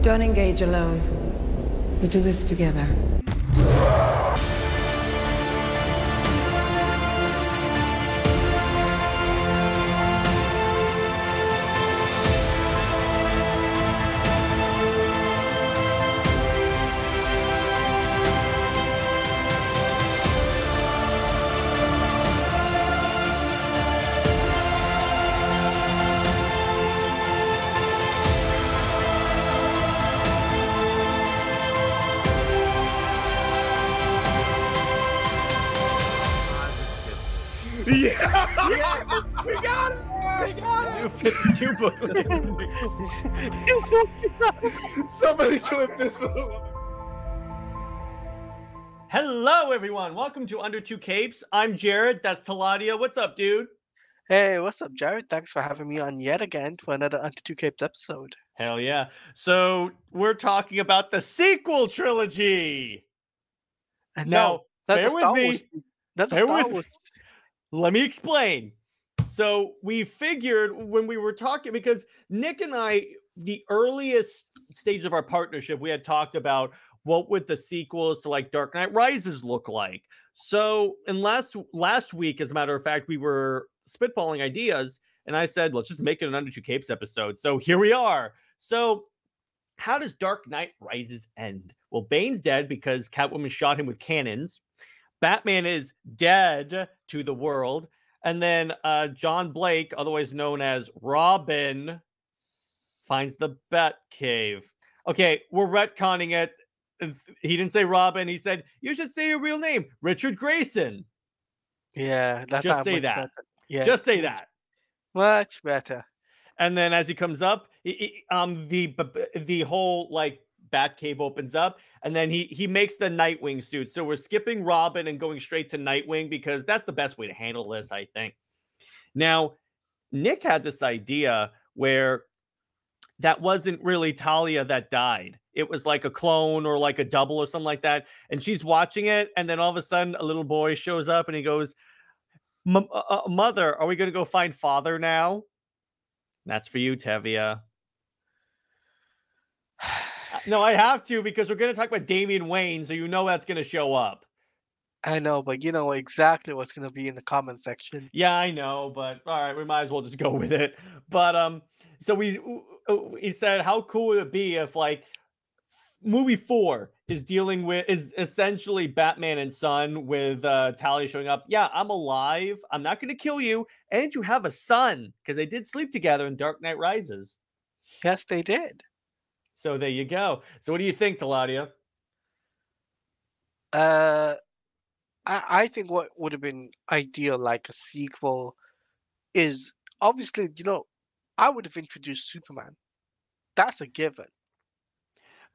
Don't engage alone. We do this together. Somebody clip this. for the love of- Hello, everyone. Welcome to Under Two Capes. I'm Jared. That's Teladia. What's up, dude? Hey, what's up, Jared? Thanks for having me on yet again for another Under Two Capes episode. Hell yeah. So we're talking about the sequel trilogy. And Now, no, not bear the with me. Wars. Not the Bear Star with- Wars. Let me explain. So we figured when we were talking because Nick and I, the earliest stage of our partnership, we had talked about what would the sequels to like Dark Knight Rises look like. So in last last week, as a matter of fact, we were spitballing ideas, and I said, let's just make it an Under Two Capes episode. So here we are. So how does Dark Knight Rises end? Well, Bane's dead because Catwoman shot him with cannons. Batman is dead to the world. And then uh, John Blake, otherwise known as Robin, finds the Bat Cave. Okay, we're retconning it. He didn't say Robin. He said, You should say your real name, Richard Grayson. Yeah, that's Just say that. Better. Yeah, Just say that. Much better. And then as he comes up, he- he- um, the the whole like Bat Cave opens up, and then he he makes the Nightwing suit. So we're skipping Robin and going straight to Nightwing because that's the best way to handle this, I think. Now, Nick had this idea where that wasn't really Talia that died. It was like a clone or like a double or something like that. And she's watching it, and then all of a sudden, a little boy shows up and he goes, "M- uh, uh, "Mother, are we going to go find father now?" That's for you, Tevia. No, I have to because we're going to talk about Damian Wayne, so you know that's going to show up. I know, but you know exactly what's gonna be in the comment section. Yeah, I know, but all right, we might as well just go with it. But um, so we he said, how cool would it be if like movie four is dealing with is essentially Batman and Son with uh Talia showing up. Yeah, I'm alive. I'm not going to kill you, and you have a son because they did sleep together in Dark Knight Rises. Yes, they did. So there you go. So what do you think, Teladia? Uh, I I think what would have been ideal, like a sequel, is obviously you know I would have introduced Superman. That's a given.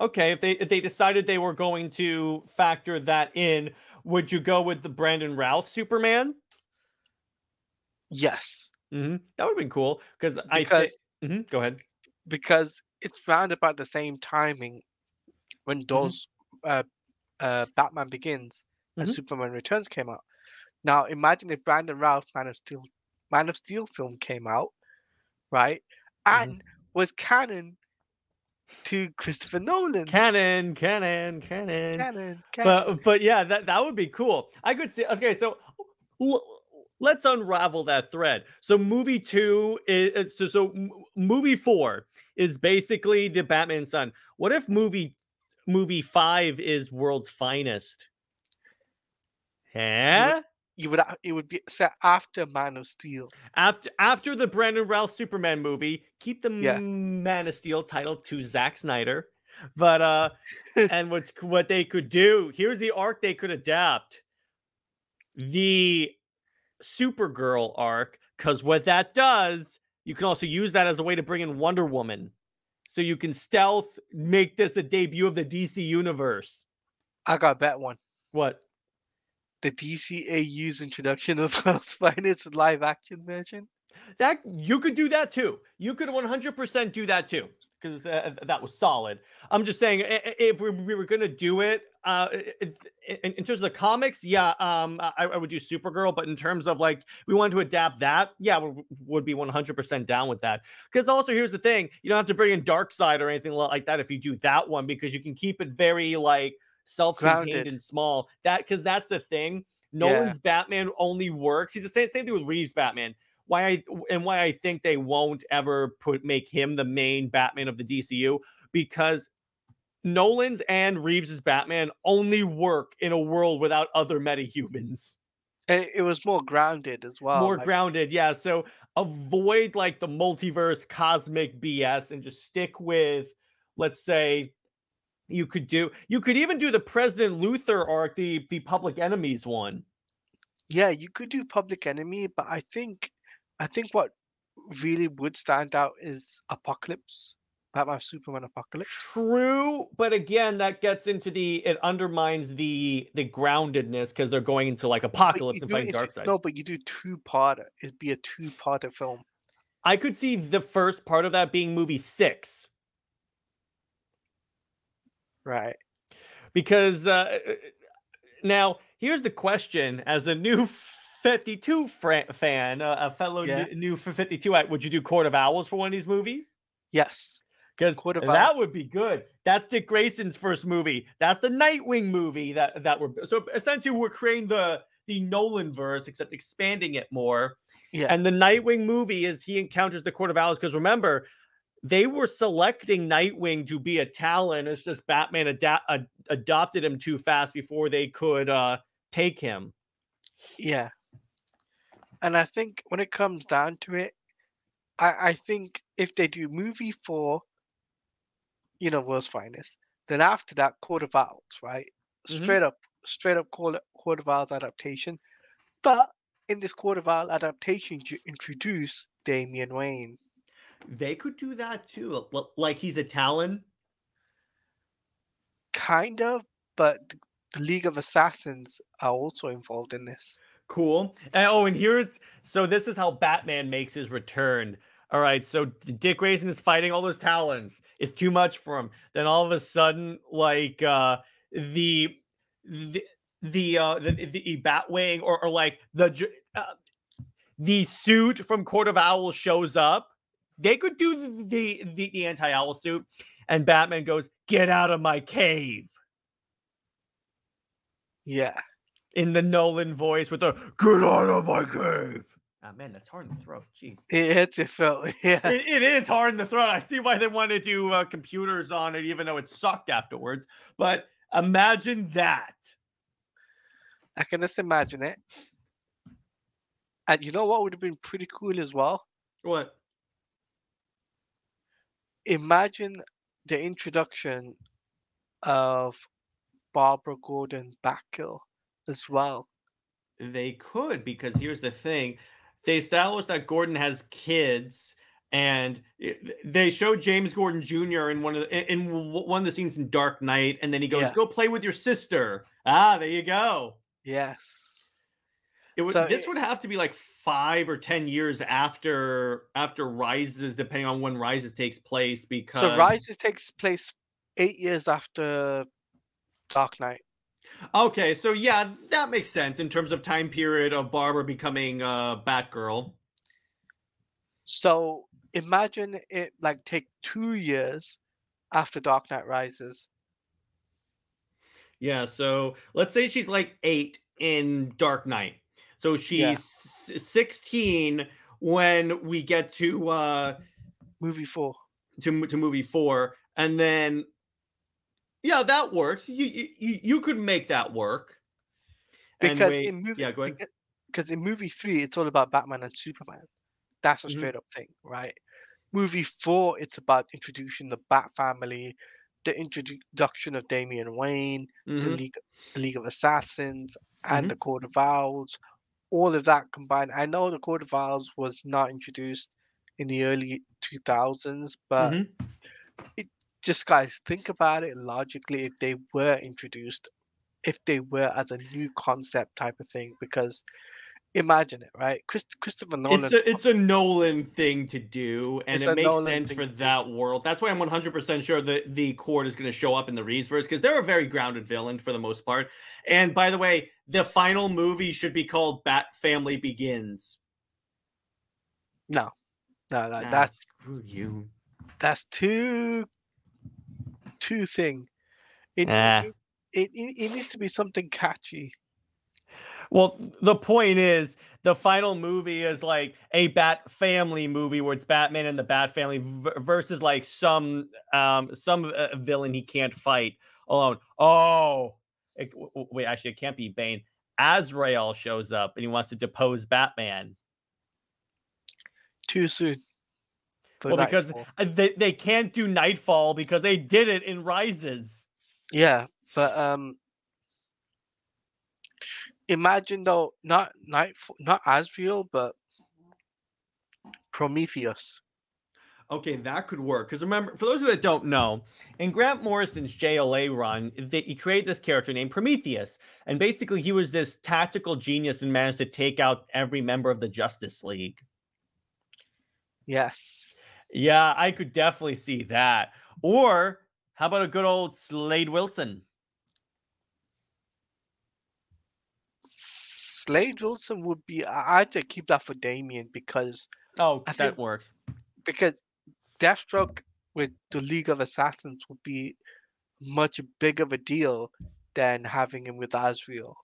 Okay, if they if they decided they were going to factor that in, would you go with the Brandon Routh Superman? Yes, hmm That would have been cool because I because think. Go ahead. because it's round about the same timing when Mm-hmm. those uh, uh, Batman Begins and Mhm. Superman Returns came out. Now imagine if Brandon Routh Man of Steel Man of Steel film came out, right, Mhm. and was canon to Christopher Nolan. Canon, canon, canon. canon, canon. But but yeah, that that would be cool. I could see. Okay, so l- let's unravel that thread. So movie two is so, so movie four is basically the Batman son. What if movie movie five is world's finest? Huh? you would a- it would be set after Man of Steel. After after the Brandon Routh Superman movie, keep the Yeah. Man of Steel title to Zack Snyder. But uh and what's what they could do, here's the arc they could adapt. The Supergirl arc, because what that does, you can also use that as a way to bring in Wonder Woman. So you can stealth make this a debut of the DC universe. I got that one. What? The DCAU's introduction of World's Finest live action version. That you could do that too. You could 100% do that too. Because that was solid. I'm just saying if we, we were gonna do it, uh, in, in terms of the comics, yeah, um, I, I would do Supergirl. But in terms of like we wanted to adapt that, yeah, we would be 100% down with that. Because also here's the thing, you don't have to bring in Darkseid or anything like that if you do that one because you can keep it very like self-contained Grounded. and small. That because that's the thing. Nolan's Batman only works. He's the same same thing with Reeves Batman. Why I and why I think they won't ever put make him the main Batman of the DCU because Nolan's and Reeves's Batman only work in a world without other metahumans. It, it was more grounded as well. More like- grounded, yeah. So avoid like the multiverse cosmic BS and just stick with, let's say, you could do you could even do the President Luther arc, the the Public Enemies one. Yeah, you could do Public Enemy, but I think I think what really would stand out is Apocalypse. Batman Superman Apocalypse. True, but again, that gets into the it undermines the the groundedness because they're going into like apocalypse and fighting into- Darkseid. No, but you do two part. It'd be a two part film. I could see the first part of that being movie six Right. because uh, now here's the question: as a new 52 fra- fan, uh, a fellow Yeah. new, new 52, uh, would you do Court of Owls for one of these movies? Yes. Because that would be good. That's Dick Grayson's first movie. That's the Nightwing movie that that we're so essentially we're creating the the Nolan verse, except expanding it more. Yeah. And the Nightwing movie is he encounters the Court of Owls because remember, they were selecting Nightwing to be a Talon. It's just Batman ad- adopted him too fast before they could uh, take him. Yeah. And I think when it comes down to it, I, I think if they do movie four, you know, World's Finest, then after that, Court of Owls, right? Mhm. Straight up, straight up Court, Court of Owls adaptation. But in this Court of Owls adaptation, you introduce Damian Wayne. They could do that too, like he's a Talon. Kind of, but the League of Assassins are also involved in this. Cool. And, oh, and here's so this is how Batman makes his return. All right, so Dick Grayson is fighting all those Talons. It's too much for him. Then all of a sudden, like uh the the the uh the, the Batwing or, or like the uh, the suit from Court of Owls shows up. They could do the the, the, the anti-owl suit, and Batman goes, "Get out of my cave." Yeah. In the Nolan voice with the "Get out of my cave." Ah, man, that's hard in the throat. Jeez, It hits your throat. Yeah. it, it is hard in the throat. I see why they wanted to do uh, computers on it, even though it sucked afterwards. But imagine that. I can just imagine it. And you know what would have been pretty cool as well? What? Imagine the introduction of Barbara Gordon Batgirl as well. They could because here's the thing: they established that Gordon has kids, and they show James Gordon Jr. in one of the, in one of the scenes in Dark Knight, and then he goes, "Go play with your sister." Ah, there you go. Yes. It would So this would have to be like five or ten years after after Rises, depending on when Rises takes place. Because So Rises takes place eight years after Dark Knight. Okay, so yeah, that makes sense in terms of time period of Barbara becoming uh Batgirl. So imagine it like take two years after Dark Knight Rises. Yeah, so let's say she's like eight in Dark Knight. So she's Yeah. s- 16 when we get to uh Movie four. to to movie four, and then yeah, that works. You you you- you could make that work. And Because wait- in movie yeah, go ahead. because in movie three it's all about Batman and Superman. That's a Mhm. straight up thing, right? Movie four, it's about introducing the Bat family, the introduction of Damian Wayne, the Mhm. League the League of Assassins, and Mm-hmm. the Court of Owls. All of that combined. I know the Court of Owls was not introduced in the early two thousands, but Mhm. Just guys think about it logically if they were introduced if they were as a new concept type of thing because imagine it, right? Chris, Christopher Nolan. It's a it's a Nolan thing to do, and It's it makes Nolan sense for that world. That's why I'm 100 percent sure that the Court is going to show up in the Reeves verse because they're a very grounded villain for the most part. And by the way, the final movie should be called Bat Family Begins. no, no, no. Nah, that's screw you. that's too too thing. It, Ah. it, it, it needs to be something catchy. Well, the point is, the final movie is like a Bat Family movie where it's Batman and the Bat Family v- versus like some um some uh, villain he can't fight alone. Oh, it, wait, actually, it can't be Bane. Azrael shows up and he wants to depose Batman. Too soon. Well, because Nightfall. they they can't do Nightfall because they did it in Rises. yeah, but um, imagine though not Nightfall, not Azrael, but Prometheus. Okay, that could work. Because remember, for those of you that don't know, in Grant Morrison's JLA run, they, he created this character named Prometheus. And basically, he was this tactical genius and managed to take out every member of the Justice League. Yes. Yeah, I could definitely see that. Or how about a good old Slade Wilson? Slade Wilson would be. I'd say keep that for Damian because Oh, I that works. because Deathstroke with the League of Assassins would be much bigger of a deal than having him with Azrael.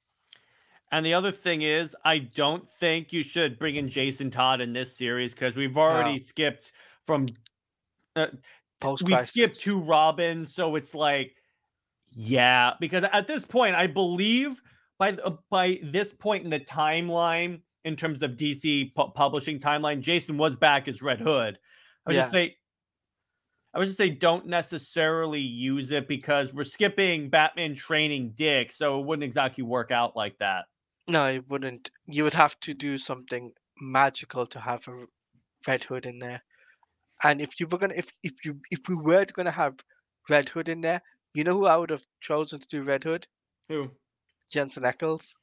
And the other thing is, I don't think you should bring in Jason Todd in this series because we've already skipped from Post we skipped two Robins, so it's like, yeah, because at this point, I believe by the, uh, by this point in the timeline, in terms of DC pu- publishing timeline, Jason was back as Red Hood. I would just say, I would just say, don't necessarily use it because we're skipping Batman training Dick, so it wouldn't exactly work out like that. No, it wouldn't. You would have to do something magical to have a Red Hood in there. And if you were gonna, if if you if we were gonna have Red Hood in there, you know who I would have chosen to do Red Hood? Who? Jensen Ackles.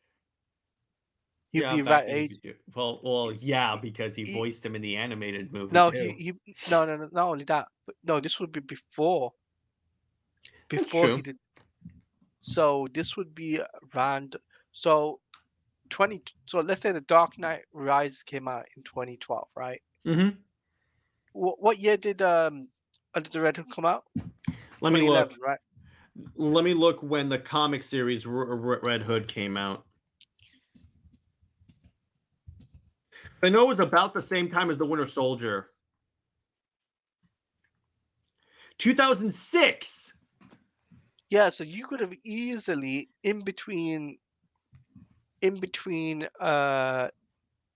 He'd Yeah, be right age. Well, well, yeah, because he He- voiced him in the animated movie. No, too. he, he no no no not only that, but no, this would be before. Before he did. So this would be around so twenty. So let's say the Dark Knight Rises came out in twenty twelve, right? Mhm. What what year did um Under the Red Hood come out? Let me look. right? Let me look when the comic series R- R- Red Hood came out. I know it was about the same time as the Winter Soldier. 2006. Yeah, so you could have easily in between in between uh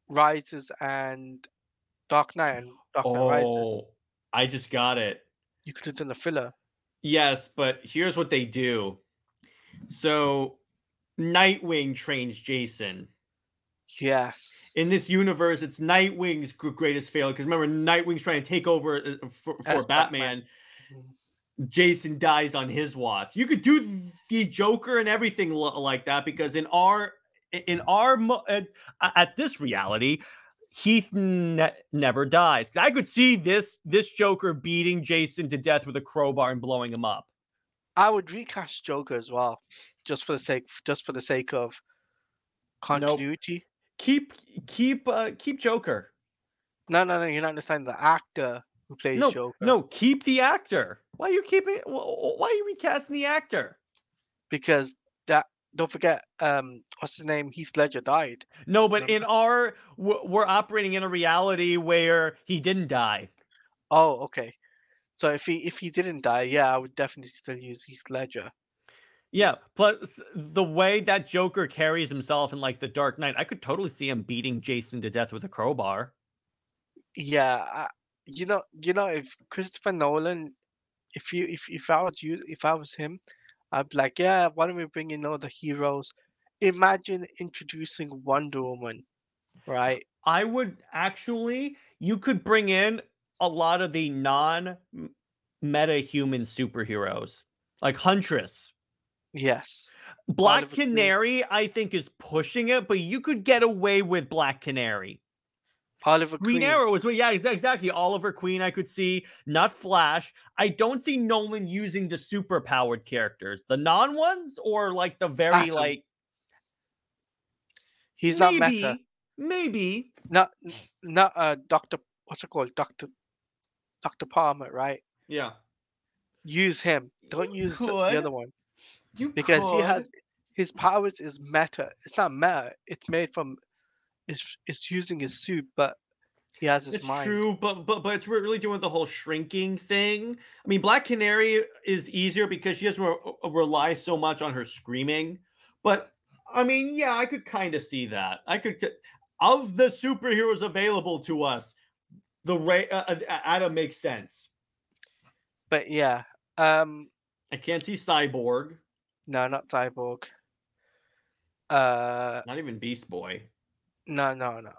Rises and Dark Knight and Dark Knight Rises, Oh, I just got it. you could have done a filler. Yes, but here's what they do. So, Nightwing trains Jason. Yes. In this universe, it's Nightwing's greatest failure because remember, Nightwing's trying to take over uh, for, for Batman. Batman. Jason dies on his watch. You could do the Joker and everything like that because in our in our at, at this reality, Heath ne- never dies. I could see this this Joker beating Jason to death with a crowbar and blowing him up. I would recast Joker as well, just for the sake just for the sake of continuity. Keep keep uh, keep Joker. No, no, no, you're not understanding the actor who plays No, Joker. no, keep the actor. Why are you keeping? wh- wh- Why are you recasting the actor? because don't forget, um, what's his name? Heath Ledger died. No, but Remember? in our we're operating in a reality where he didn't die. Oh, okay. So if he if he didn't die, yeah, I would definitely still use Heath Ledger. Yeah. Plus, the way that Joker carries himself in like the Dark Knight, I could totally see him beating Jason to death with a crowbar. Yeah, I, you know, you know, if Christopher Nolan, if you if if I was you, if I was him, I'd be like, yeah, why don't we bring in all the heroes? Imagine introducing Wonder Woman, uh, right? I would actually, you could bring in a lot of the non meta human superheroes, like Huntress. Yes. Black Canary, I think, is pushing it, but you could get away with Black Canary. Oliver Green Queen. Arrow well, yeah, exactly. Oliver Queen, I could see, not Flash. I don't see Nolan using the super powered characters, the non ones, or like the very Atom. like He's not maybe, meta. maybe. Not not uh Doctor what's it called? Doctor Doctor Palmer, right? Yeah, Use him. Don't use the- the other one. you Because he has his powers is meta. It's not meta. It's made from it's it's using his suit, but he has his mind. It's mind. true, but but but it's really doing the whole shrinking thing. I mean, Black Canary is easier because she doesn't re- uh, rely so much on her screaming. But I mean, yeah, I could kind of see that. I could t- of the superheroes available to us, the Ray uh, uh, Atom makes sense. But yeah. Um I can't see Cyborg, no, not Cyborg. Uh not even Beast Boy. No, no, no.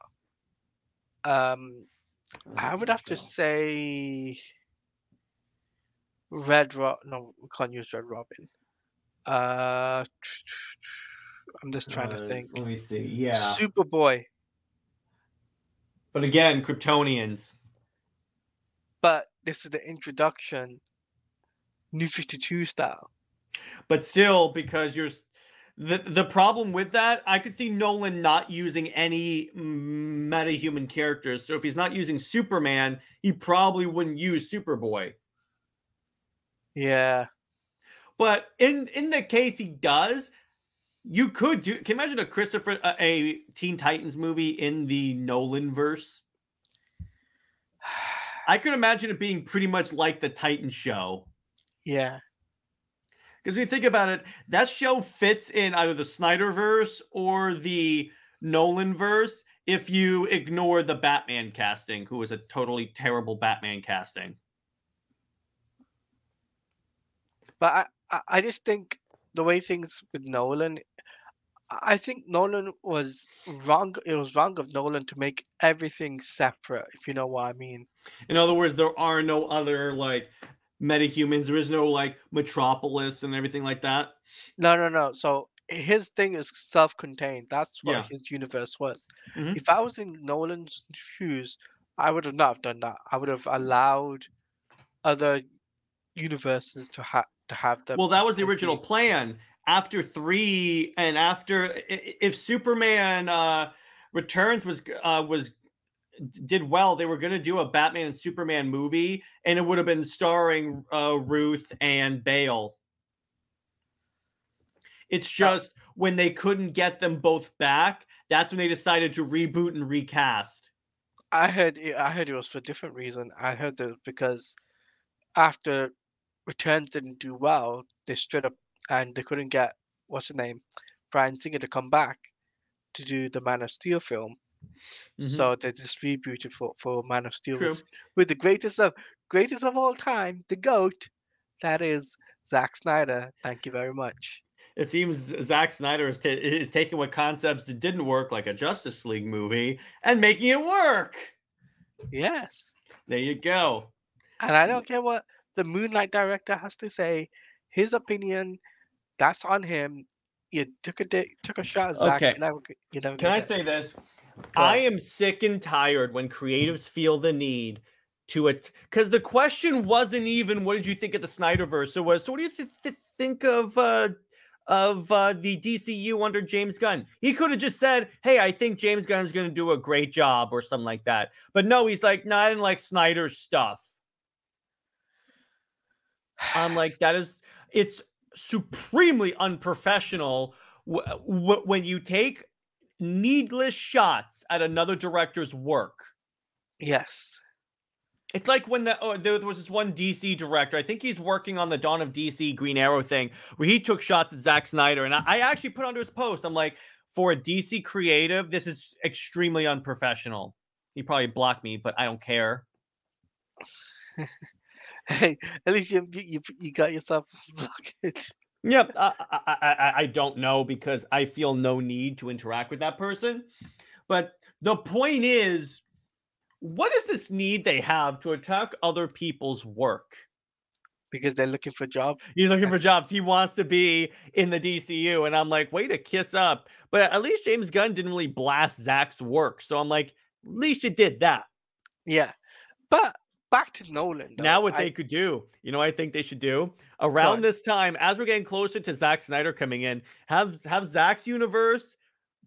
Um I would have to say Red Rob. No, we can't use Red Robin. Uh, I'm just trying to Uh, think. Let me see. Yeah, Superboy, but again, Kryptonians. but this is the introduction, New Fifty Two style. but still because you're the the problem with that i could see nolan not using any meta-human characters. So if he's not using superman he probably wouldn't use superboy. Yeah, but in in the case he does you could do can you imagine a christopher a, a teen titans movie in the nolan verse? I could imagine it being pretty much like the titan show. Yeah, Because when you think about it, that show fits in either the Snyderverse or the Nolan verse if you ignore the Batman casting, who was a totally terrible Batman casting. but I, I, just think the way things with Nolan, I think Nolan was wrong. It was wrong of Nolan to make everything separate. If you know what I mean. In other words, there are no other like metahumans. There is no like Metropolis and everything like that. No, no, no. So his thing is self-contained. That's what Yeah. his universe was. Mhm. If I was in Nolan's shoes, I would have not have done that. I would have allowed other universes to have to have them. Well, that was the original plan. After three, and after if Superman uh, Returns was uh, was did well, they were going to do a Batman and Superman movie, and it would have been starring uh, Routh and Bale. It's just when they couldn't get them both back, that's when they decided to reboot and recast. I heard it, I heard it was for a different reason. I heard it was because after Returns didn't do well, they straight up and they couldn't get what's the name, Bryan Singer to come back to do the Man of Steel film. Mhm. So they just rebooted for, for Man of Steel with, with the greatest of greatest of all time, the GOAT. That is Zack Snyder. Thank you very much. It seems Zack Snyder is, ta- is taking what concepts that didn't work, like a Justice League movie, and making it work. Yes. There you go. And I don't care what the Moonlight director has to say. His opinion, that's on him. You took a took a shot at Zack. Okay. You're never, Can I get- say this? I am sick and tired when creatives feel the need to it because the question wasn't even what did you think of the Snyderverse? It was so what do you th- th- think of uh of uh the DCU under James Gunn? He could have just said, "Hey, I think James Gunn's going to do a great job" or something like that. But no, he's like, "No, I didn't like Snyder's stuff." I'm like, that is it's supremely unprofessional w- w- when you take needless shots at another director's work. yes. It's like when the, oh, there was this one DC director. I think he's working on the Dawn of DC Green Arrow thing, where he took shots at Zack Snyder, and I, I actually put under his post. I'm like, for a DC creative, this is extremely unprofessional. He probably blocked me, but I don't care. Hey, at least you you, you- got yourself blocked. Yep, I, I, I, I- I don't know because I feel no need to interact with that person. But the point is, what is this need they have to attack other people's work? because they're looking for jobs. He's looking for jobs. He wants to be in the DCU. And I'm like, way to kiss up. But at least James Gunn didn't really blast Zack's work. So I'm like, at least you did that. Yeah, but back to Nolan. Though, now what I- they could do, you know, what I think they should do around What? this time, as we're getting closer to Zack Snyder coming in, have have Zack's universe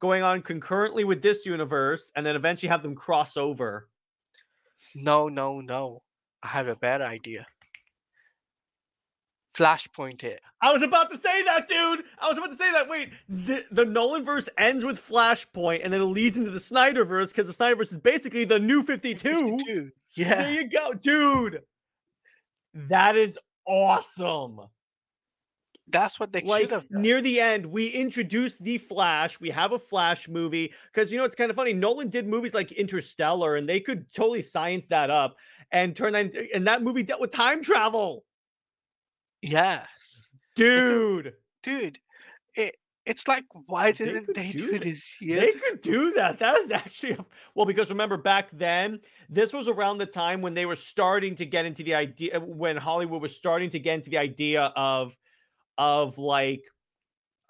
going on concurrently with this universe, and then eventually have them cross over. no, no, no. I have a better idea. Flashpoint it. I was about to say that, dude. I was about to say that. Wait, the, the Nolan verse ends with Flashpoint, and then it leads into the Snyderverse because the Snyderverse is basically the new 52. 52. There you go, dude. That is awesome. that's what they should like have done. near the end we introduce the flash we have a flash movie because you know it's kind of funny nolan did movies like interstellar and they could totally science that up and turn that into, and that movie dealt with time travel Yes, dude dude. It it's like why They didn't could they do do this they could do that that is actually well because remember back then this was around the time when they were starting to get into the idea when hollywood was starting to get into the idea of of like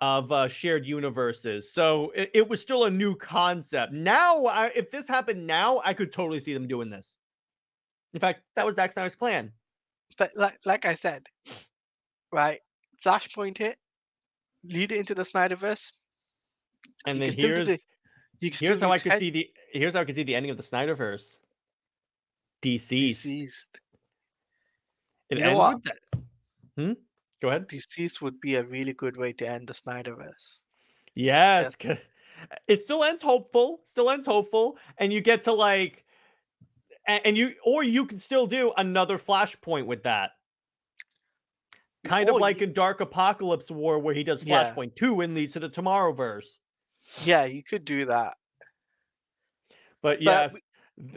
of uh, shared universes. So it, it was still a new concept. Now, I, if this happened now, I could totally see them doing this. In fact, that was Zack Snyder's plan. But like like I said, right? Flashpoint it, lead it into the Snyderverse. And You then can still do here's the- here's how I could 10 see the here's how I could see the ending of the Snyderverse. Deceased. deceased. It You know ends what? with that. Hmm. Go ahead. Deceased would be a really good way to end the Snyderverse. Yes, 'cause it still ends hopeful, still ends hopeful, and you get to like, and you or you can still do another flashpoint with that, kind of like you- in Dark Apokolips War, where he does Yeah. Flashpoint Two in leads to the Tomorrowverse. Yeah, you could do that. But yes, we-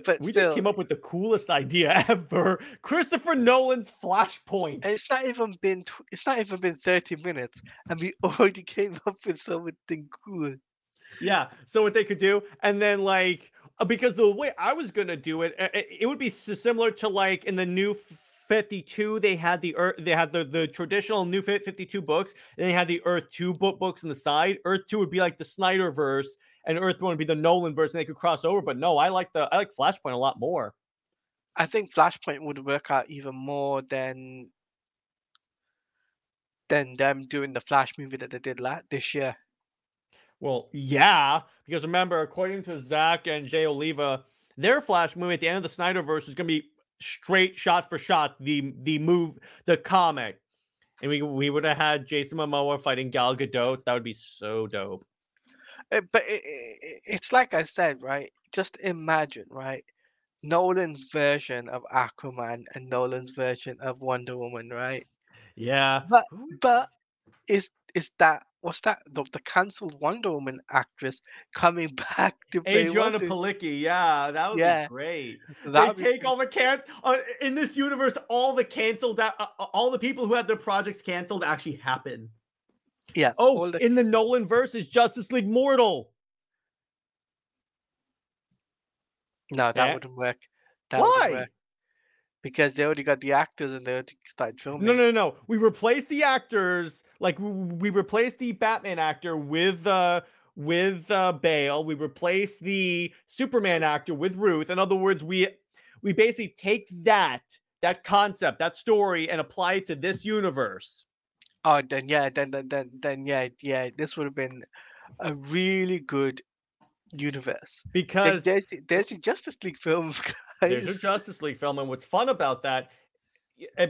but we just came up with the coolest idea ever: Christopher Nolan's Flashpoint. It's not even been tw- it's not even been 30 minutes and we already came up with something cool. Yeah. So what they could do, and then like uh, because the way I was gonna do it, uh, it, it would be similar to like in the new. 52 they had the earth they had the the traditional new Fit 52 books and they had the earth 2 book books on the side earth 2 would be like the snyder verse and earth 1 would be the nolan verse and they could cross over but no i like the i like flashpoint a lot more I think Flashpoint would work out even more than than them doing the Flash movie that they did last this year. Well, yeah, because remember, according to Zack and Jay Oliva, their Flash movie at the end of the snyder verse is going to be straight shot for shot the the move the comic, and we we would have had Jason Momoa fighting Gal Gadot. That would be so dope. Uh, But it, it, it's like I said, right? Just imagine, right? Nolan's version of Aquaman and Nolan's version of Wonder Woman, right? Yeah, But but is is that what's that the, the cancelled Wonder Woman actress coming back to play Adrianne Wonder? Palicki. Yeah, that would Yeah, be great. That they take all the can uh, in this universe. All the canceled, uh, all the people who had their projects canceled actually happen. yeah. Oh, the- in the Nolan verse is Justice League Mortal. no, that Yeah. wouldn't work. That wouldn't Why? work. Because they already got the actors and they already started filming. No, no, no. We replaced the actors. Like we replaced the Batman actor with uh with uh Bale. We replaced the Superman actor with Routh. In other words, we we basically take that that concept, that story, and apply it to this universe. Oh, then yeah, then then then, then yeah, yeah. This would have been a really good universe. Because there's the- there's the Justice League film, there's a guys. Justice League film, and what's fun about that,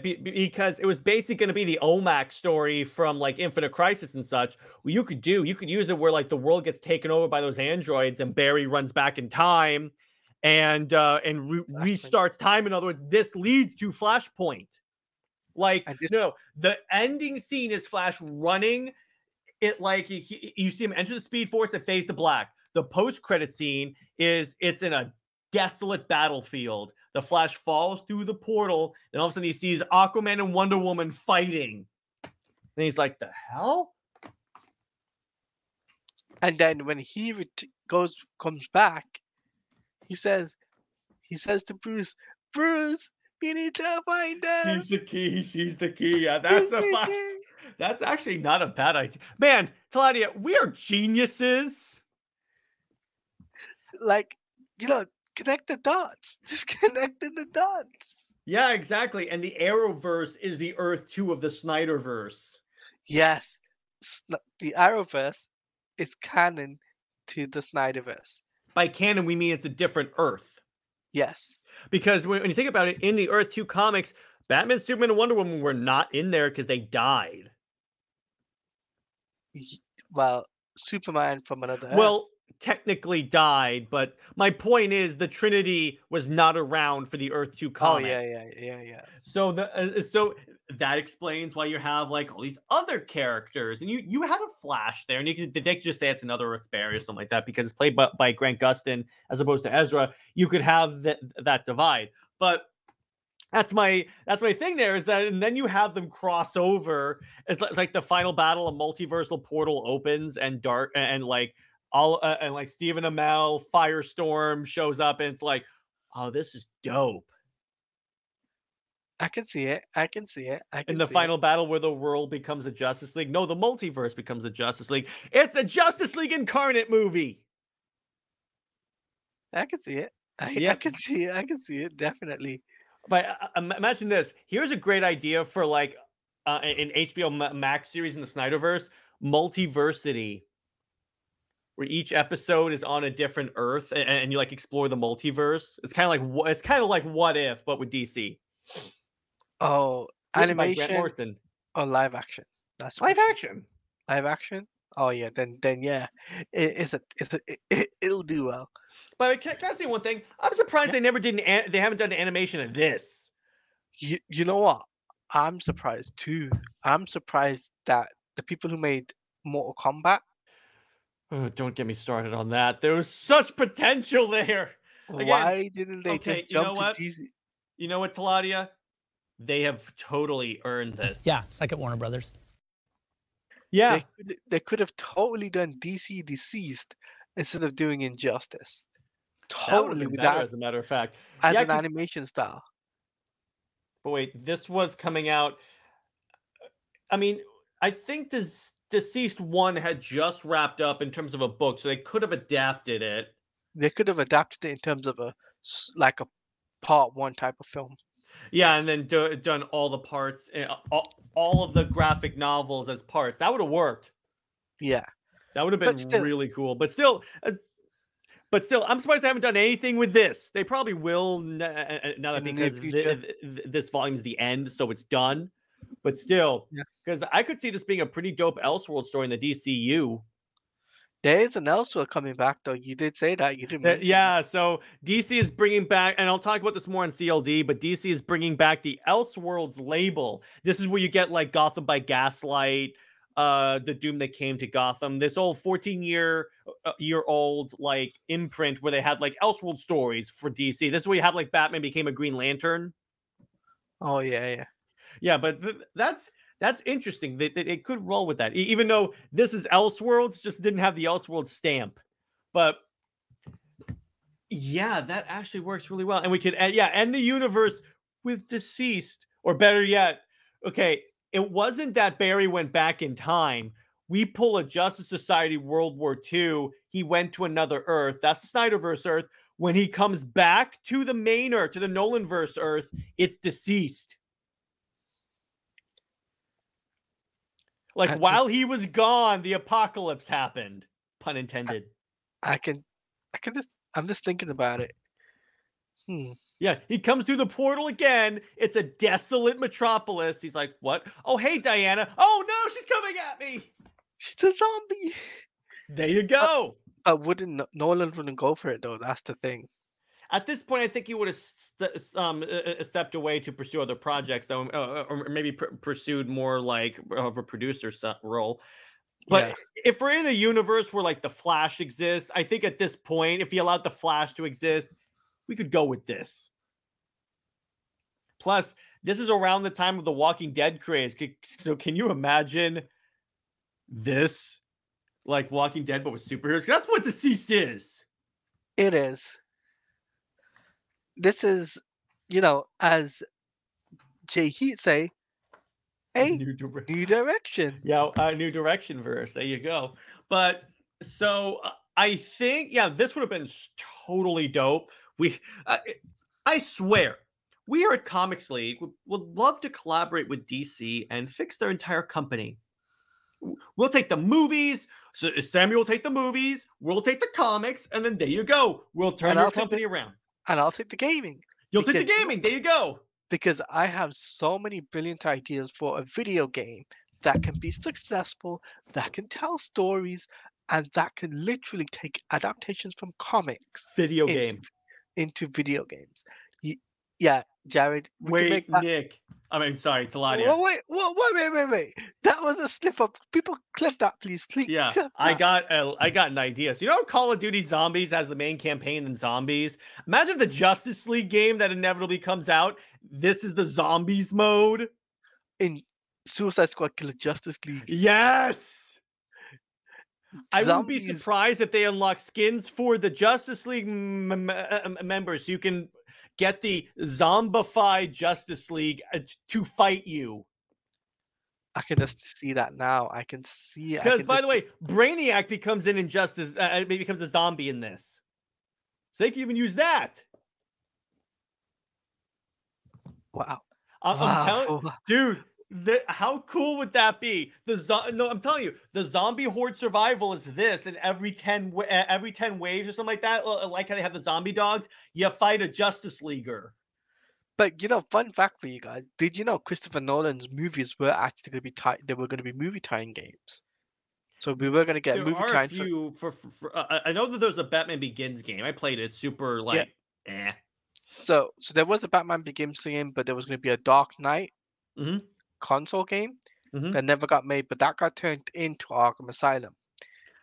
be- be- because it was basically going to be the OMAC story from like Infinite Crisis and such. Well, you could do, you could use it where like the world gets taken over by those androids, and Barry runs back in time, and uh and re- restarts time. In other words, this leads to Flashpoint. Like this- no, the ending scene is Flash running. It like you, you see him enter the Speed Force and fades to black. The post credit scene is it's in a desolate battlefield. The Flash falls through the portal, and all of a sudden he sees Aquaman and Wonder Woman fighting. And he's like, "The hell?" And then when he ret- goes comes back, he says, he says to Bruce, Bruce, You need to find She's us. the key. She's the key. Yeah, that's a fi- Key. that's actually not a bad idea. Man, Claudia, we are geniuses. Like you know, connect the dots. Just connecting the dots. Yeah, exactly. And the Arrowverse is the Earth 2 of the Snyderverse. Yes, the Arrowverse is canon to the Snyderverse. By canon, we mean it's a different Earth. Yes. Because when, you think about it, in the Earth 2 comics, Batman, Superman, and Wonder Woman were not in there because they died. Well, Superman from another. Earth. Technically died, but my point is the Trinity was not around for the Earth 2 comic. oh yeah, yeah, yeah, yeah. So the uh, so that explains why you have like all these other characters, and you you had a Flash there, and you could they could just say it's another Earth Barry or something like that because it's played by, by Grant Gustin as opposed to Ezra. You could have that that divide, but that's my that's my thing there is that and then you have them cross over. It's like, it's like the final battle, a multiversal portal opens and dark and, like all uh, and like Stephen Amell, Firestorm shows up, and it's like, oh, this is dope. I can see it. I can see it. I can in the final battle where the world becomes a Justice League. No, the multiverse becomes a Justice League. It's a Justice League incarnate movie. I can see it. I, I can see it. I can see it. Definitely. But uh, uh, imagine this. Here's a great idea for like uh, an HBO Max series in the Snyderverse, multiversity, where each episode is on a different Earth and, and you like explore the multiverse. It's kind of like it's kind of like What If, but with DC. Oh, Written by Grant animation Morrison. or live action? That's Live what- action. Live action. Oh yeah. Then then yeah, it, it's a it's a it, it, it'll do well. But can, can I say one thing? I'm surprised they never did an, an- they haven't done an animation of this. You you know what? I'm surprised too. I'm surprised that the people who made Mortal Kombat. Oh, don't get me started on that. There was such potential there. Again, why didn't they okay, just you know jump what? to DC? You know what, Teladia? They have totally earned this. Yeah, second Warner Brothers. Yeah. They could they could have totally done DC Deceased instead of doing Injustice. that would've Totally been with better, as a matter of fact. as yeah, an 'cause- animation style. But wait, this was coming out. I mean, I think this deceased one had just wrapped up in terms of a book, so they could have adapted it. They could have adapted it in terms of a like a part one type of film. Yeah, and then do, done all the parts, uh, all, all of the graphic novels as parts. That would have worked. Yeah. That would have been still- really cool. But still, uh, but still, I'm surprised they haven't done anything with this. They probably will uh, uh, now that In the near because th- th- this volume's the end, so it's done. But still, Yeah. because I could see this being a pretty dope Elseworld story in the DCU. There is an Elseworld coming back though. You did say that. You didn't. That- mention that. yeah, so DC is bringing back, and I'll talk about this more on CLD, but DC is bringing back the Elseworlds label. This is where you get like Gotham by Gaslight, uh, the Doom that came to Gotham. This old 14 year uh, year old like imprint where they had like Elseworld stories for DC. This is where you had like Batman became a Green Lantern. Oh yeah, yeah. Yeah, but th- that's that's interesting. They, could roll with that, even though this is Elseworlds, just didn't have the Elseworlds stamp. But yeah, that actually works really well, and we could uh, yeah end the universe with deceased, or better yet, okay, it wasn't that Barry went back in time. We pull a Justice Society World War II. He went to another Earth. That's the Snyderverse Earth. When he comes back to the main Earth, to the Nolanverse Earth, it's deceased. Like I while he was gone, the apocalypse happened. Pun intended. I can, I can just. I'm just thinking about it. Hmm. Yeah, he comes through the portal again. It's a desolate metropolis. He's like, "What? Oh, hey, Diana. Oh no, she's coming at me." She's a zombie. There you go. But wouldn't No- Nolan wouldn't go for it though? That's the thing. At this point, I think he would have st- um, uh, uh, stepped away to pursue other projects, though, uh, or maybe pr- pursued more like of a producer role. But Yeah. if we're in the universe where like the Flash exists, I think at this point, if he allowed the Flash to exist, we could go with this. Plus, this is around the time of the Walking Dead craze. So, can you imagine this, like Walking Dead, but with superheroes? That's what Deceased is. It is. This is you know, as Jay Heat say, a New dire- new direction. Yeah, a new direction verse. There you go. But so uh, I think yeah, this would have been totally dope. We, uh, I swear, we are at Comics League would, would love to collaborate with DC and fix their entire company. We'll take the movies. So Samuel will take the movies. We'll take the comics, and then there you go. We'll turn And your I'll take the- company around. And I'll take the gaming You'll take the gaming. There you go. because I have so many brilliant ideas for a video game that can be successful, that can tell stories, and that can literally take adaptations from comics Video into, game. into video games. Yeah, Jared. we Wait, Nick. I mean, sorry, it's a lot. Whoa, wait, whoa, wait, wait, wait, wait. That was a slip up. People clip that, please. Please. Yeah, I got a, I got an idea. So you know, Call of Duty Zombies has the main campaign and Zombies. Imagine the Justice League game that inevitably comes out. This is the Zombies mode. in Suicide Squad Killer Justice League. Yes. I wouldn't be surprised if they unlock skins for the Justice League m- m- members. You can get the zombified Justice League uh, to fight you. I can just see that now. I can see. Because, by just- the way, Brainiac becomes in Injustice. Uh, uh, becomes a zombie in this, so they can even use that. wow, I'm, wow. telling, dude. The, how cool would that be? The zo- no, I'm telling you, the zombie horde survival is this, and every ten every ten waves or something like that, like how they have the zombie dogs, you fight a Justice Leaguer. But you know, fun fact for you guys: Did you know Christopher Nolan's movies were actually going to be tied? They were going to be movie tying games. So we were going to get there movie tying. For, few for, for, for- uh, I- know that there's a Batman Begins game. I played it. Super like eh. so, so there was a Batman Begins game, but there was going to be a Dark Knight Mhm. Console game Mhm. that never got made, but that got turned into Arkham Asylum.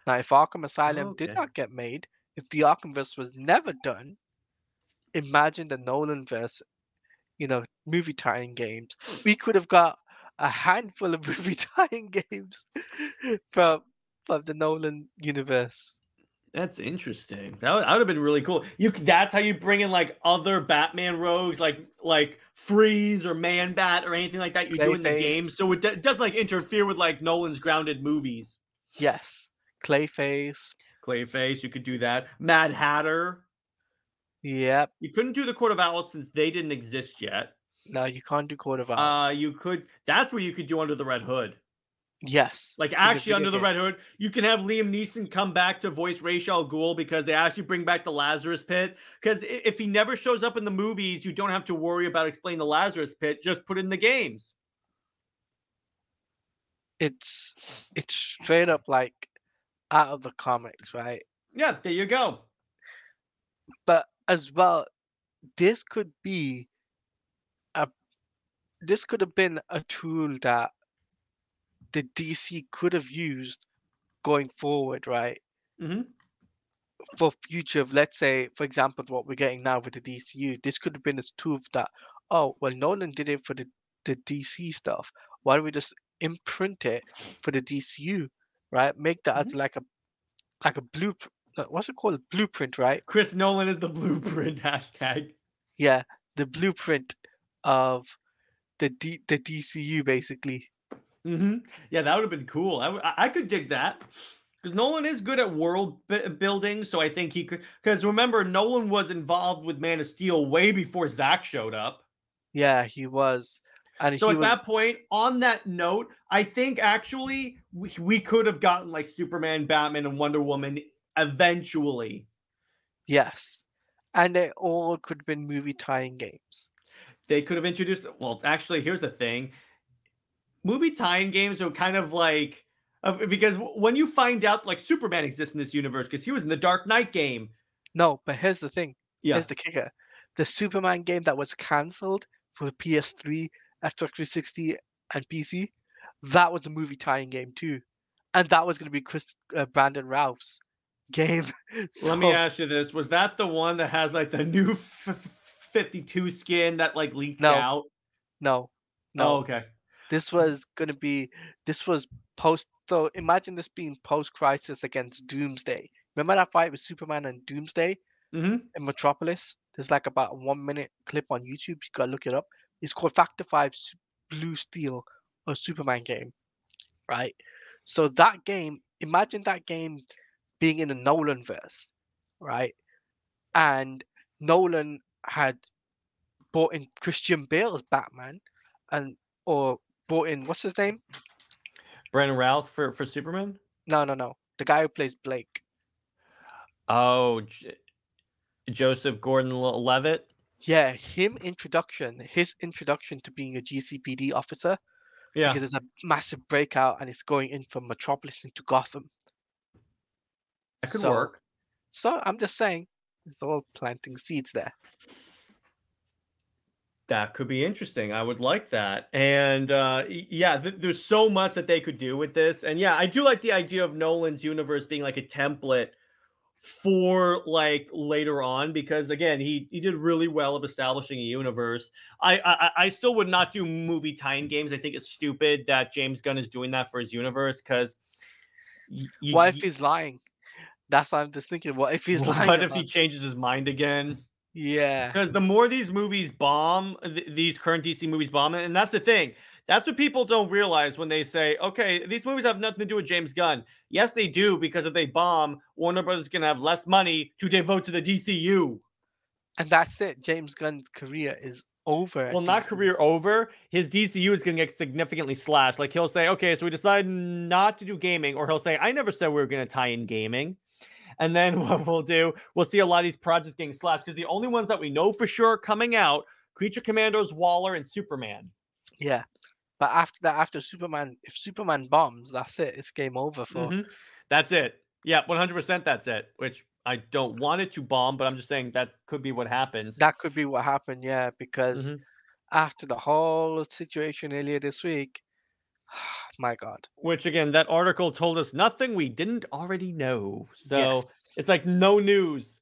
Now, if Arkham Asylum did Okay. not get made, if the Arkhamverse was never done, imagine the Nolan verse, you know, movie tying games. We could have got a handful of movie tying games from from the Nolan universe. That's interesting. That would, that would have been really cool. You that's how you bring in like other Batman rogues, like like Freeze or Man Bat or anything like that. You do in the game, so it, do- it doesn't like interfere with like Nolan's grounded movies. Yes, Clayface. Clayface, you could do that. Mad Hatter. Yep. You couldn't do the Court of Owls since they didn't exist yet. No, you can't do Court of Uh, Owls. you could. That's where you could do Under the Red Hood. Yes. Like actually, under the game. Red Hood, you can have Liam Neeson come back to voice Ra's al Ghul because they actually bring back the Lazarus Pit. Because if he never shows up in the movies, you don't have to worry about explaining the Lazarus Pit. Just put it in the games. It's it's straight up like out of the comics, right? Yeah, there you go. but as well, this could be a this could have been a tool that the DC could have used going forward, right? hmm For future of let's say, for example, what we're getting now with the DCU, this could have been a tool that oh well Nolan did it for the, the DC stuff. Why don't we just imprint it for the DCU? Right? Make that as like a like a blueprint what's it called? Blueprint, right? Chris Nolan is the blueprint hashtag. yeah, the blueprint of the D- the DCU basically. Hmm Yeah, that would have been cool. I, w- I- I could dig that because Nolan is good at world bu- building. So I think he could. Because remember, Nolan was involved with Man of Steel way before Zack showed up. Yeah, he was, and So at was. that point, on that note, I think actually we, we could have gotten like Superman, Batman, and Wonder Woman eventually. yes, and they all could have been movie tying games. They could have introduced. Well, actually, here's the thing: movie tie-in games are kind of like uh, because w- when you find out like Superman exists in this universe because he was in the Dark Knight game. No, but here's the thing. Yeah, Here's the kicker: the Superman game that was cancelled for PS3, Xbox 360, and PC, that was a movie tying game too, and that was going to be Chris uh, Brandon Routh's game. Let me ask you this: Was that the one that has like the new f- 52 skin that like leaked No. out? No, no. Oh, okay. This was going to be this was post so imagine this being post crisis against doomsday remember that fight with superman and doomsday hmm in metropolis There's like about a one minute clip on YouTube. You gotta look it up. It's called Factor Five Blue Steel, a Superman game, right? So that game, imagine that game being in the Nolan verse, right? And Nolan had brought in Christian Bale as Batman, and or brought in what's his name? Brandon Routh for for Superman. No, no, no. The guy who plays Blake. Oh, J- Joseph Gordon-Levitt. Yeah, him introduction, his introduction to being a GCPD officer Yeah, because there's a massive breakout and it's going in from Metropolis into Gotham. that could So- work. So I'm just saying, it's all planting seeds there. That could be interesting. I would like that. And uh yeah, th- there's so much that they could do with this. And yeah, I do like the idea of Nolan's universe being like a template for like later on because again, he he did really well of establishing a universe. I I, I- still would not do movie tie-in games. I think it's stupid that James Gunn is doing that for his universe because what if he's lying? That's what I'm just thinking. What if he's lying? what if he changes his mind again? Yeah. Because the more these movies bomb, th- these current DC movies bomb, and that's the thing. That's what people don't realize when they say, okay, these movies have nothing to do with James Gunn. Yes, they do, because if they bomb, Warner Brothers is going to have less money to devote to the DCU. And that's it. James Gunn's career is over. Well, not career over. His DCU is going to get significantly slashed. Like he'll say, okay, so we decided not to do gaming, or he'll say, I never said we were going to tie in gaming. And then what we'll do, we'll see a lot of these projects getting slashed because the only ones that we know for sure coming out Creature Commandos, Waller, and Superman. Yeah. But after that, after Superman, if Superman bombs, that's it. It's game over for. Mhm. That's it. Yeah, 100% that's it, which I don't want it to bomb, but I'm just saying that could be what happens. That could be what happened. Yeah, because Mhm. after the whole situation earlier this week, my God. Which, again, that article told us nothing we didn't already know. So Yes. it's like no news.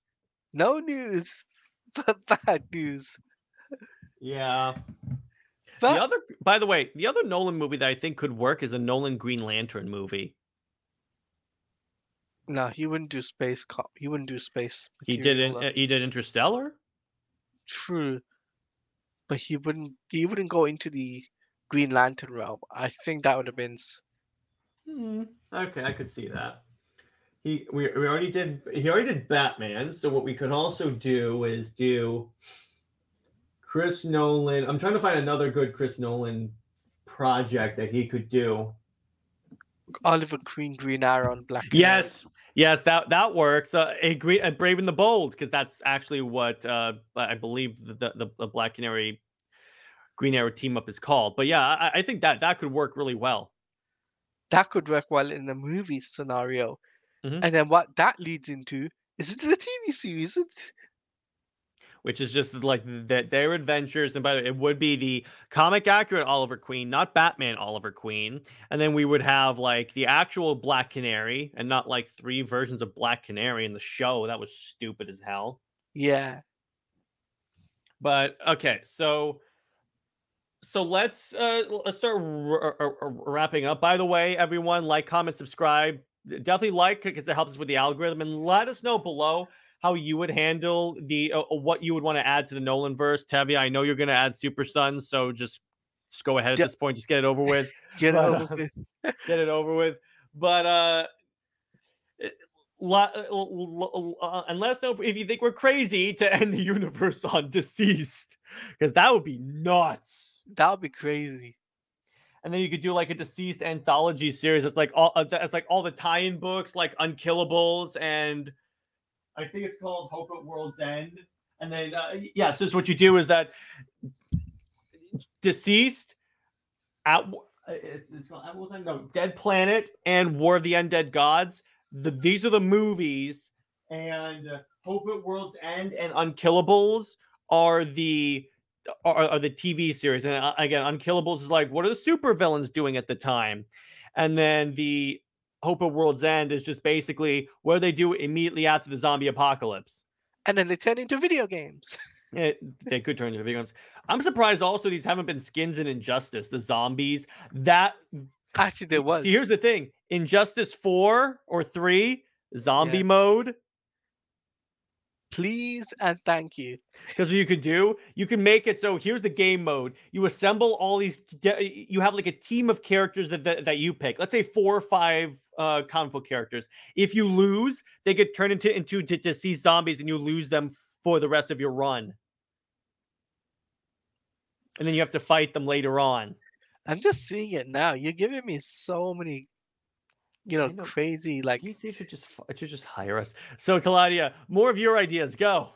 no news, but bad news. Yeah. But the other, by the way, the other Nolan movie that I think could work is a Nolan Green Lantern movie. no, he wouldn't do space cop. He wouldn't do space. He did, in, uh, he did Interstellar. True, but he wouldn't. He wouldn't go into the Green Lantern realm. I think that would have been. Hmm, okay, I could see that. He we, we already did he already did Batman, so what we could also do is do Chris Nolan. I'm trying to find another good Chris Nolan project that he could do. Oliver Queen, Green Arrow, and Black. Canary. Yes, yes, that that works. Uh, a great a Brave and the Bold, because that's actually what uh, I believe the, the the Black Canary Green Arrow team up is called. But yeah, I, I think that that could work really well. that could work well in the movie scenario. Mhm. And then what that leads into is into the TV series. It's, which is just like that their adventures. And by the way, it would be the comic accurate Oliver Queen, not Batman Oliver Queen. And then we would have like the actual Black Canary and not like three versions of Black Canary in the show. That was stupid as hell. yeah. But okay, so so let's uh let's start r- r- r- wrapping up. By the way, everyone, like, comment, subscribe. Definitely like because it helps us with the algorithm, and let us know below how you would handle the uh, uh, what you would want to add to the Nolan verse. Teladia, I know you're going to add Super Sons, so just just go ahead at Yeah. this point. Just get it over with Get But, over um, with. get it over with. But uh, it- lo- uh, l- l- uh, and let us know if you think we're crazy to end the universe on DCeased, because that would be nuts. That would be crazy. And then you could do like a DCeased anthology series. It's like all uh, that's like all the tie-in books, like Unkillables, and I think it's called Hope at World's End. And then uh, yeah, so, what you do is that DCeased at uh, it's, it's called At World's End, no, Dead Planet and War of the Undead Gods. The, these are the movies, and Hope at World's End and Unkillables are the are, are the TV series. And uh, again, Unkillables is like, what are the supervillains doing at the time? And then the Hope at World's End is just basically what do they do immediately after the zombie apocalypse. And then they turn into video games. It, they could turn into video games. I'm surprised also these haven't been skins in Injustice, the zombies. That Actually, there was. see, here's the thing: Injustice four or three zombie Yeah. mode. Please and thank you. Because what you can do, you can make it so here's the game mode. You assemble all these. You have like a team of characters that that, that you pick. Let's say four or five uh, comic book characters. If you lose, they get turned into into to, to see zombies, and you lose them for the rest of your run. And then you have to fight them later on. I'm just seeing it now. You're giving me so many, you know, know. crazy like DC should just should just hire us. So Teladia, more of your ideas. Go.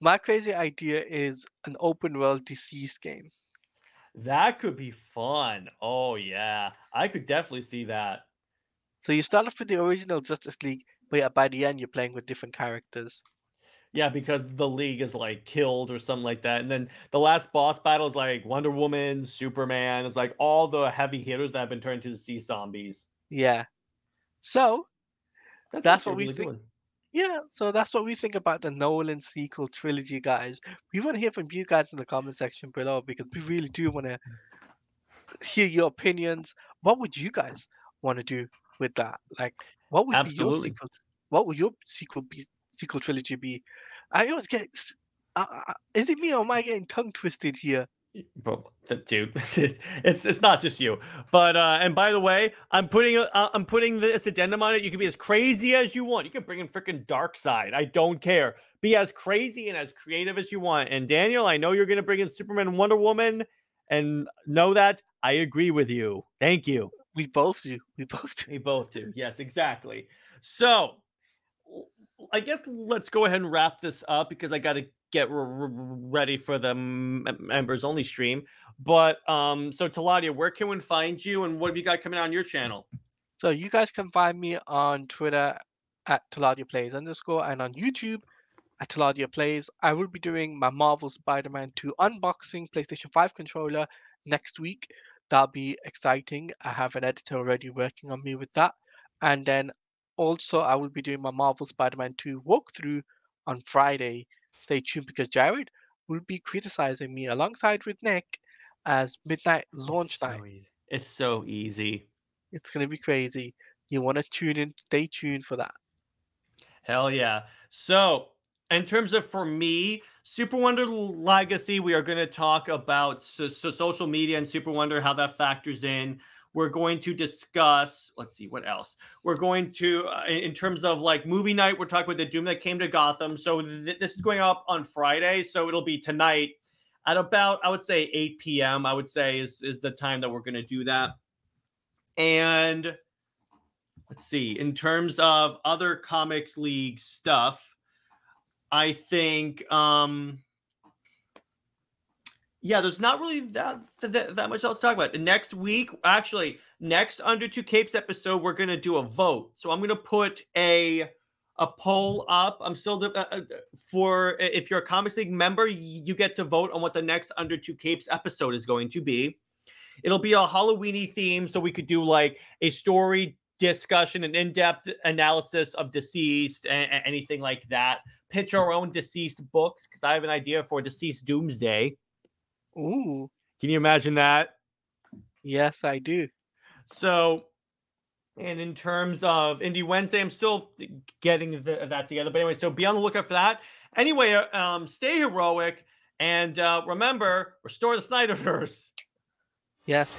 my crazy idea is an open world DCeased game. That could be fun. Oh yeah, I could definitely see that. So you start off with the original Justice League, but yeah, by the end you're playing with different characters. Yeah, because the league is like killed or something like that. And then the last boss battle is like Wonder Woman, Superman. It's like all the heavy hitters that have been turned into sea zombies. Yeah. So That's, That's what we really think- good. yeah, so that's what we think about the Nolan sequel trilogy, guys. We want to hear from you guys in the comment section below because we really do want to hear your opinions. What would you guys want to do with that? Like, what would be your sequel? What would your sequel be? Sequel trilogy be? I always get. Uh, is it me or am I getting tongue twisted here? Th- dude, it's, it's not just you. But uh and by the way, I'm putting a, uh, I'm putting this addendum on it. You can be as crazy as you want. You can bring in freaking Darkseid. I don't care. Be as crazy and as creative as you want. And Daniel, I know you're gonna bring in Superman and Wonder Woman, and know that I agree with you. Thank you. We both do. We both do. We both do. Yes, exactly. So, I guess let's go ahead and wrap this up because I got to get r- r- ready for the members only stream. But um, so Teladia, where can one find you, and what have you got coming out on your channel? So you guys can find me on Twitter at Teladia Plays underscore and on YouTube at Teladia Plays. I will be doing my Marvel Spider-Man 2 unboxing PlayStation 5 controller next week. That'll be exciting. I have an editor already working on me with that. And then also I will be doing my Marvel Spider-Man 2 walkthrough on Friday. Stay tuned because Jared will be criticizing me alongside with Nick as midnight launch It's so time. easy. It's so easy. It's gonna be crazy. You want to tune in? Stay tuned for that. Hell yeah. So, in terms of for me, Super Wonder Legacy, we are going to talk about so, so social media and Super Wonder, how that factors in. We're going to discuss, let's see, what else? We're going to, uh, in terms of like movie night, we're talking about the Doom that came to Gotham. So, th- this is going up on Friday. So, it'll be tonight at about, I would say, 8 p.m., I would say, is, is the time that we're going to do that. And let's see in terms of other comics league stuff i think um yeah there's not really that that, that much else to talk about. Next week actually next under two capes episode we're to do a vote. So i'm to put a a poll up. I'm still uh, uh, for if you're a comics league member you get to vote on what the next under two capes episode is going to be. It'll be a halloweeny theme so we could do like a story discussion and in-depth analysis of DCeased and, anything like that. Pitch our own DCeased books because i have an idea for DCeased doomsday Ooh, can you imagine that yes, I do. so and in terms of indie wednesday i'm still getting the, that together but anyway so be on the lookout for that anyway uh, um stay heroic and uh remember restore the snyderverse Yes.